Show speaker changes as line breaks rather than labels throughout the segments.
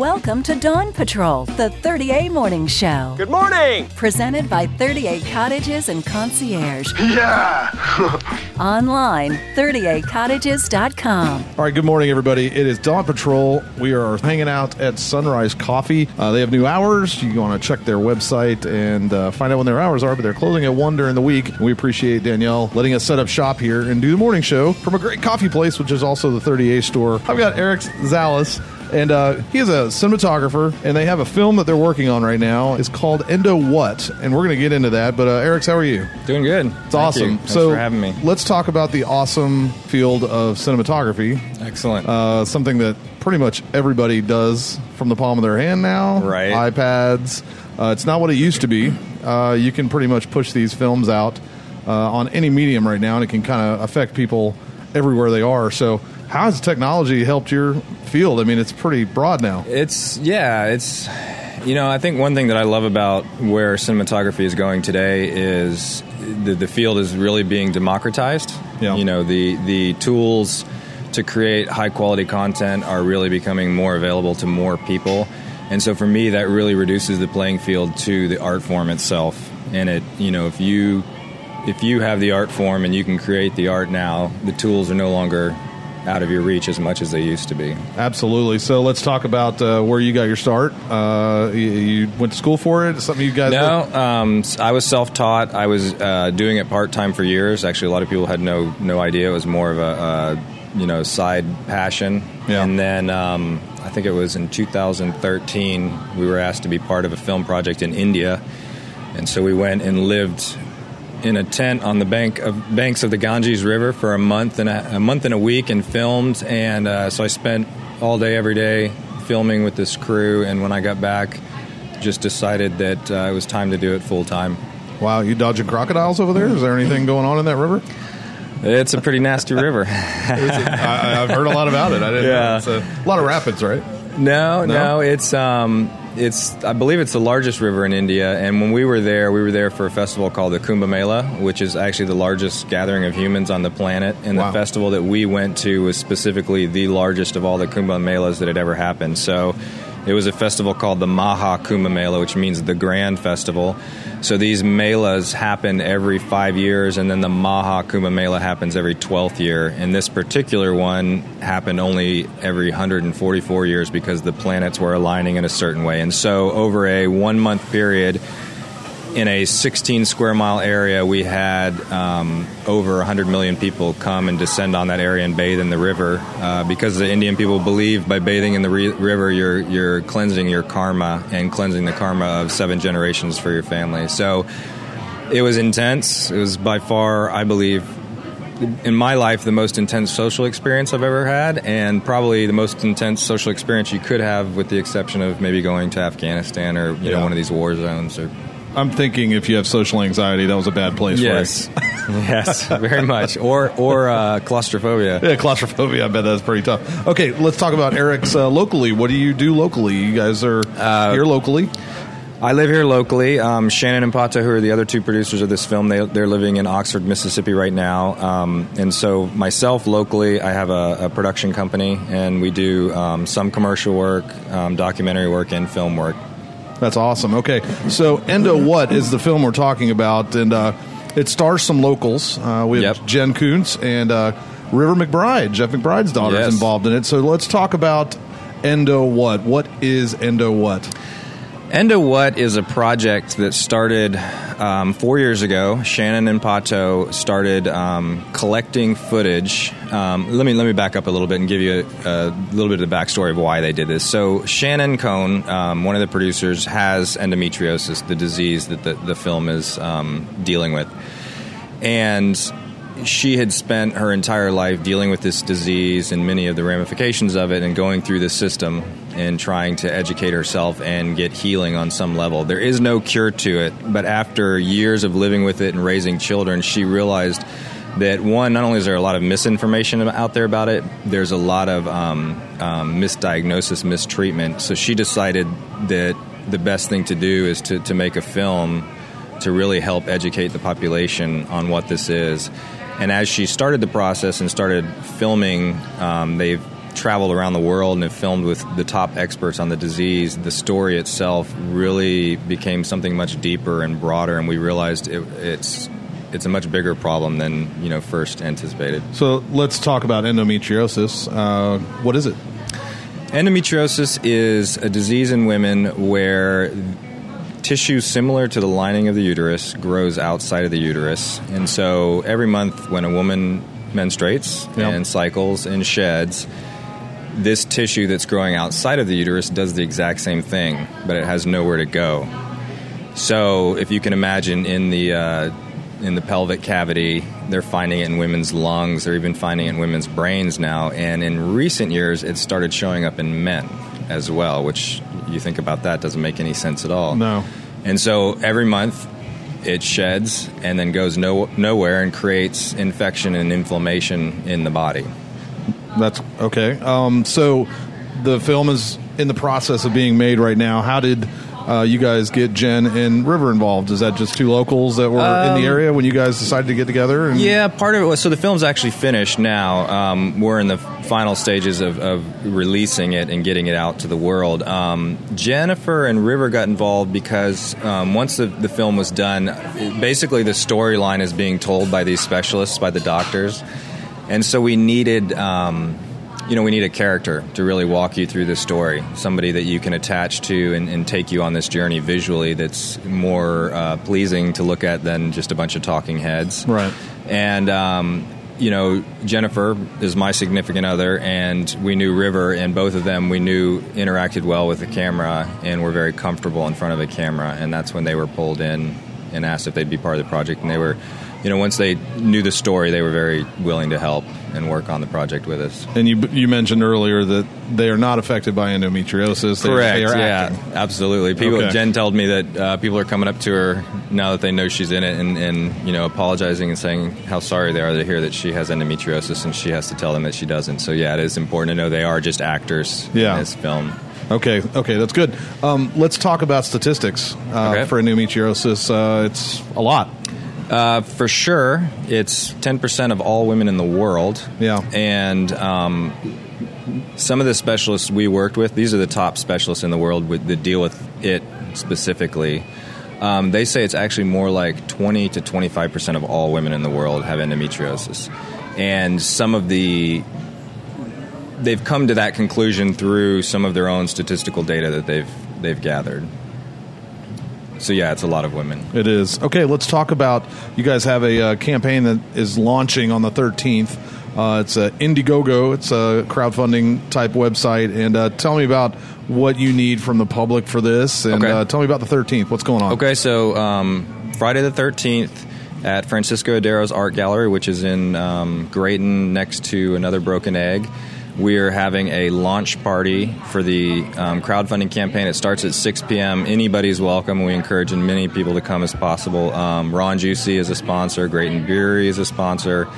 Welcome to Dawn Patrol, the 30A Morning Show.
Good morning!
Presented by 38 Cottages and Concierge.
Yeah!
Online, 38cottages.com.
All right, good morning, everybody. It is Dawn Patrol. We are hanging out at Sunrise Coffee. Uh, they have new hours. You want to check their website and uh, find out when their hours are, but they're closing at 1 during the week. We appreciate Danielle letting us set up shop here and do the morning show from a great coffee place, which is also the 30A store. I've got Eric Zalace. And uh, he is a cinematographer, and they have a film that they're working on right now. It's called Endo What, and we're going to get into that. But uh, Eric, how are you?
Doing good.
It's
Thank
awesome.
You. Thanks
so
for having me.
let's talk about the awesome field of cinematography.
Excellent.
Uh, something that pretty much everybody does from the palm of their hand now.
Right.
iPads. Uh, it's not what it used to be. Uh, you can pretty much push these films out uh, on any medium right now, and it can kind of affect people everywhere they are. So, how has technology helped your field? I mean, it's pretty broad now.
it's yeah. It's you know I think one thing that I love about where cinematography is going today is the, the field is really being democratized.
Yeah.
You know the the tools to create high quality content are really becoming more available to more people. And so for me that really reduces the playing field to the art form itself. And it you know if you if you have the art form and you can create the art now, the tools are no longer out of your reach as much as they used to be.
Absolutely. So let's talk about uh, where you got your start. Uh, you, you went to school for it. Something you guys?
No, um, I was self-taught. I was uh, doing it part-time for years. Actually, a lot of people had no no idea. It was more of a uh, you know side passion.
Yeah.
And then um, I think it was in 2013 we were asked to be part of a film project in India, and so we went and lived in a tent on the bank of banks of the Ganges River for a month and a, a month and a week and filmed. And uh, so I spent all day every day filming with this crew. And when I got back, just decided that uh, it was time to do it full time.
Wow, you dodging crocodiles over there? Is there anything going on in that river?
It's a pretty nasty river.
I, I've heard a lot about it. I didn't.
Yeah.
Know. It's a, a lot of rapids, right?
No,
No?
no, it's um, it's I believe it's the largest river in India. And when we were there, we were there for a festival called the Kumbh Mela, which is actually the largest gathering of humans on the planet. And
Wow.
the festival that we went to was specifically the largest of all the Kumbh Melas that had ever happened. So. It was a festival called the Maha Kumbh Mela, which means the Grand Festival. So these melas happen every five years, and then the Maha Kumbh Mela happens every 12th year. And this particular one happened only every 144 years because the planets were aligning in a certain way. And so, over a one month period, in a 16 square mile area, we had um, over 100 million people come and descend on that area and bathe in the river uh, because the Indian people believe by bathing in the re- river, you're, you're cleansing your karma and cleansing the karma of seven generations for your family. So it was intense. It was by far, I believe, in my life, the most intense social experience I've ever had, and probably the most intense social experience you could have, with the exception of maybe going to Afghanistan or you
Yeah.
know one of these war zones or
I'm thinking if you have social anxiety, that was a bad place
Yes,
for
yes, very much. Or or uh, claustrophobia.
Yeah, claustrophobia. I bet that's pretty tough. Okay, let's talk about Eric's uh, locally. What do you do locally? You guys are
Uh,
here locally.
I live here locally. Um, Shannon and Pata, who are the other two producers of this film, they, they're living in Oxford, Mississippi right now. Um, and so, myself locally, I have a, a production company, and we do um, some commercial work, um, documentary work, and film work.
That's awesome. Okay, so Endo What is the film we're talking about, and uh, it stars some locals. Uh, we have
Yep.
Jen Kuntz and uh, River McBride. Jeff McBride's daughter is involved in it. So let's talk about Endo What. What is Endo What?
Endo What is a project that started um, four years ago. Shannon and Pato started um, collecting footage. Um, let me let me back up a little bit and give you a, a little bit of the backstory of why they did this. So Shannon Cohn, um, one of the producers, has endometriosis, the disease that the, the film is um, dealing with, and she had spent her entire life dealing with this disease and many of the ramifications of it and going through the system and trying to educate herself and get healing on some level. There is no cure to it, but after years of living with it and raising children, she realized that one, not only is there a lot of misinformation out there about it, there's a lot of um, um, misdiagnosis, mistreatment. So she decided that the best thing to do is to, to make a film to really help educate the population on what this is. And as she started the process and started filming, um, they've traveled around the world and have filmed with the top experts on the disease, the story itself really became something much deeper and broader, and we realized it, it's it's a much bigger problem than you know first anticipated.
So let's talk about endometriosis. Uh, what is it?
Endometriosis is a disease in women where tissue similar to the lining of the uterus grows outside of the uterus. And so every month when a woman menstruates
Yep.
and cycles and sheds, this tissue that's growing outside of the uterus does the exact same thing, but it has nowhere to go. So if you can imagine in the uh, in the pelvic cavity, they're finding it in women's lungs. They're even finding it in women's brains now. And in recent years, it started showing up in men as well. Which you think about that doesn't make any sense at all.
No.
And so every month it sheds and then goes no, nowhere and creates infection and inflammation in the body.
That's okay. Um, so the film is in the process of being made right now. How did uh, you guys get Jen and River involved? Is that just two locals that were in the area when you guys decided to get together? And
Yeah, part of it was so the film's actually finished now. Um, we're in the final stages of, of releasing it and getting it out to the world. Um, Jennifer and River got involved because um, once the, the film was done, basically the storyline is being told by these specialists, by the doctors. And so we needed. Um, you know, we need a character to really walk you through the story. Somebody that you can attach to and, and take you on this journey visually that's more uh, pleasing to look at than just a bunch of talking heads.
Right.
And, um, you know, Jennifer is my significant other, and we knew River, and both of them we knew interacted well with the camera and were very comfortable in front of a camera. And that's when they were pulled in and asked if they'd be part of the project. And they were, you know, once they knew the story, they were very willing to help and work on the project with us.
And you you mentioned earlier that they are not affected by endometriosis. They,
Correct.
They
yeah,
acting.
absolutely. People.
Okay.
Jen told me that uh, people are coming up to her now that they know she's in it, and, and you know, apologizing and saying how sorry they are to hear that she has endometriosis, and she has to tell them that she doesn't. So yeah, it is important to know they are just actors
Yeah.
in this film.
Okay, okay, that's good. Um, let's talk about statistics uh,
Okay.
for endometriosis. Uh, it's a lot.
Uh, for sure, it's ten percent of all women in the world.
Yeah.
and um, some of the specialists we worked with, these are the top specialists in the world with, that deal with it specifically. Um, they say it's actually more like 20 to 25 percent of all women in the world have endometriosis, and some of the they've come to that conclusion through some of their own statistical data that they've they've gathered. So yeah, it's a lot of women.
It is. Okay, let's talk about you guys have a uh, campaign that is launching on the 13th. Uh, it's a Indiegogo. It's a crowdfunding type website. And uh, tell me about what you need from the public for this. And
Okay.
uh, tell me about the 13th. What's going on?
Okay, so um, Friday the 13th at Francisco Adero's Art Gallery, which is in um, Grayton next to another Broken Egg. We are having a launch party for the um, crowdfunding campaign. It starts at 6 p.m. Anybody's welcome. We encourage as many people to come as possible. Um, Raw and Juicy is a sponsor. Grayton Brewery is a sponsor.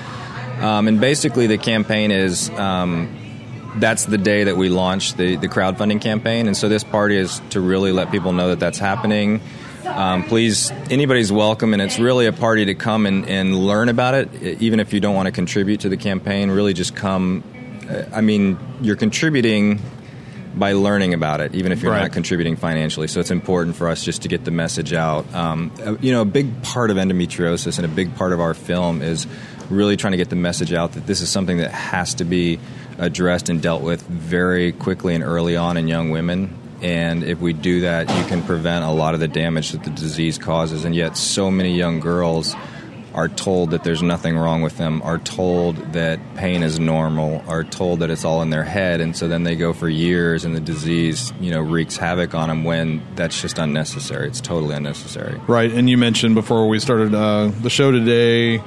Um, and basically, the campaign is um, that's the day that we launch the, the crowdfunding campaign. And so this party is to really let people know that that's happening. Um, please, anybody's welcome, and it's really a party to come and, and learn about it, even if you don't want to contribute to the campaign. Really, just come. I mean, you're contributing by learning about it, even if you're
Right.
not contributing financially. So it's important for us just to get the message out. Um, you know, a big part of endometriosis and a big part of our film is really trying to get the message out that this is something that has to be addressed and dealt with very quickly and early on in young women. And if we do that, you can prevent a lot of the damage that the disease causes. And yet, so many young girls are told that there's nothing wrong with them, are told that pain is normal, are told that it's all in their head, and so then they go for years and the disease, you know, wreaks havoc on them when that's just unnecessary. It's totally unnecessary.
Right. And you mentioned before we started uh, the show today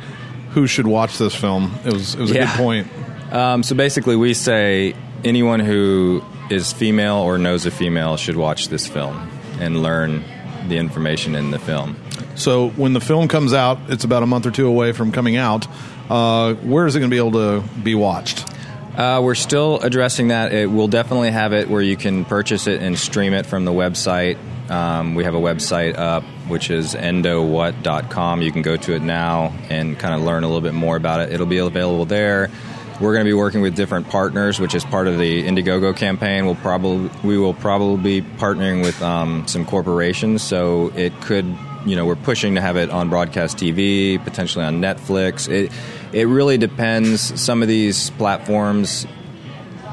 who should watch this film. It was, it was a
Yeah.
good point.
Um, so basically, we say anyone who is female or knows a female should watch this film and learn the information in the film.
So when the film comes out, it's about a month or two away from coming out. Uh, where is it going to be able to be watched?
Uh, we're still addressing that. It, we'll definitely have it where you can purchase it and stream it from the website. Um, we have a website up, which is endowhat.com. You can go to it now and kind of learn a little bit more about it. It'll be available there. We're going to be working with different partners, which is part of the Indiegogo campaign. We'll probably we will probably be partnering with um, some corporations, so it could you know we're pushing to have it on broadcast TV, potentially on Netflix. It it really depends. Some of these platforms,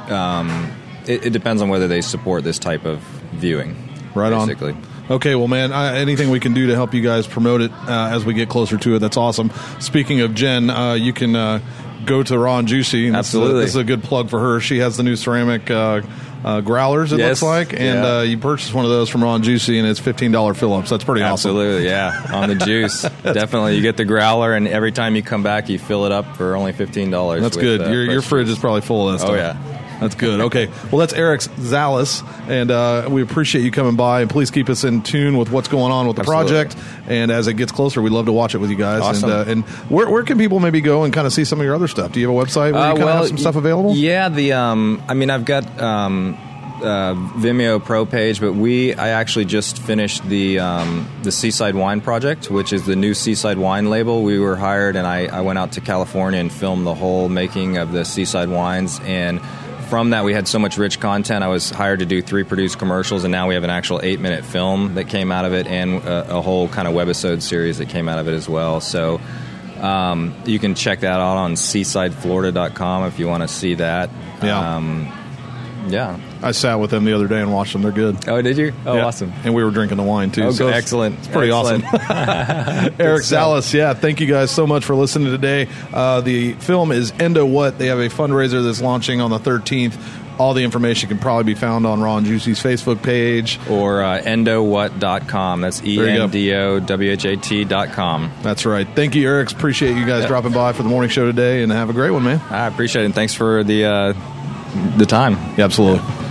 um, it, it depends on whether they support this type of viewing.
Right
basically.
on. Okay, well, man, uh, anything we can do to help you guys promote it uh, as we get closer to it, that's awesome. Speaking of Jen, uh, you can uh, go to Raw and Juicy. And
Absolutely.
This is, a, this is a good plug for her. She has the new ceramic uh, uh, growlers, it
Yes.
looks like. And
Yeah.
uh, you purchase one of those from Raw and Juicy, and it's $15 fill ups. That's pretty awesome.
Absolutely, yeah. On the juice, definitely. You get the growler, and every time you come back, you fill it up for only fifteen dollars.
That's good. your, your fridge is probably full of that
Oh,
stuff.
yeah.
That's good. Okay. Well, that's Eric Zalace, and uh, we appreciate you coming by. And please keep us in tune with what's going on with the
Absolutely.
project. And as it gets closer, we'd love to watch it with you guys.
Awesome.
And, uh, and where, where can people maybe go and kind of see some of your other stuff? Do you have a website where you
Uh,
kind of have some stuff available?
Yeah, the um, I mean, I've got um, uh, Vimeo Pro page, but we I actually just finished the um, the Seaside Wine Project, which is the new Seaside Wine label. We were hired, and I, I went out to California and filmed the whole making of the Seaside wines and. From that, we had so much rich content. I was hired to do three produced commercials, and now we have an actual eight-minute film that came out of it, and a, a whole kind of webisode series that came out of it as well. So, um, you can check that out on seasideflorida.com if you want to see that.
Yeah.
Um, yeah.
I sat with them the other day and watched them. They're good.
Oh, did you? Oh,
Yeah.
awesome.
And we were drinking the wine too.
Oh,
so
excellent.
It's pretty
Excellent.
awesome. Eric Zalace, yeah, thank you guys so much for listening today. Uh, the film is Endo What. They have a fundraiser that's launching on the 13th. All the information can probably be found on Raw and Juicy's Facebook page.
Or uh, endowhat.com. That's E
There you go.
N D O W H A T.com.
That's right. Thank you, Eric. Appreciate you guys
Yeah.
dropping by for the morning show today, and have a great one, man.
I appreciate it. And thanks for the, uh, the time.
Yeah, absolutely.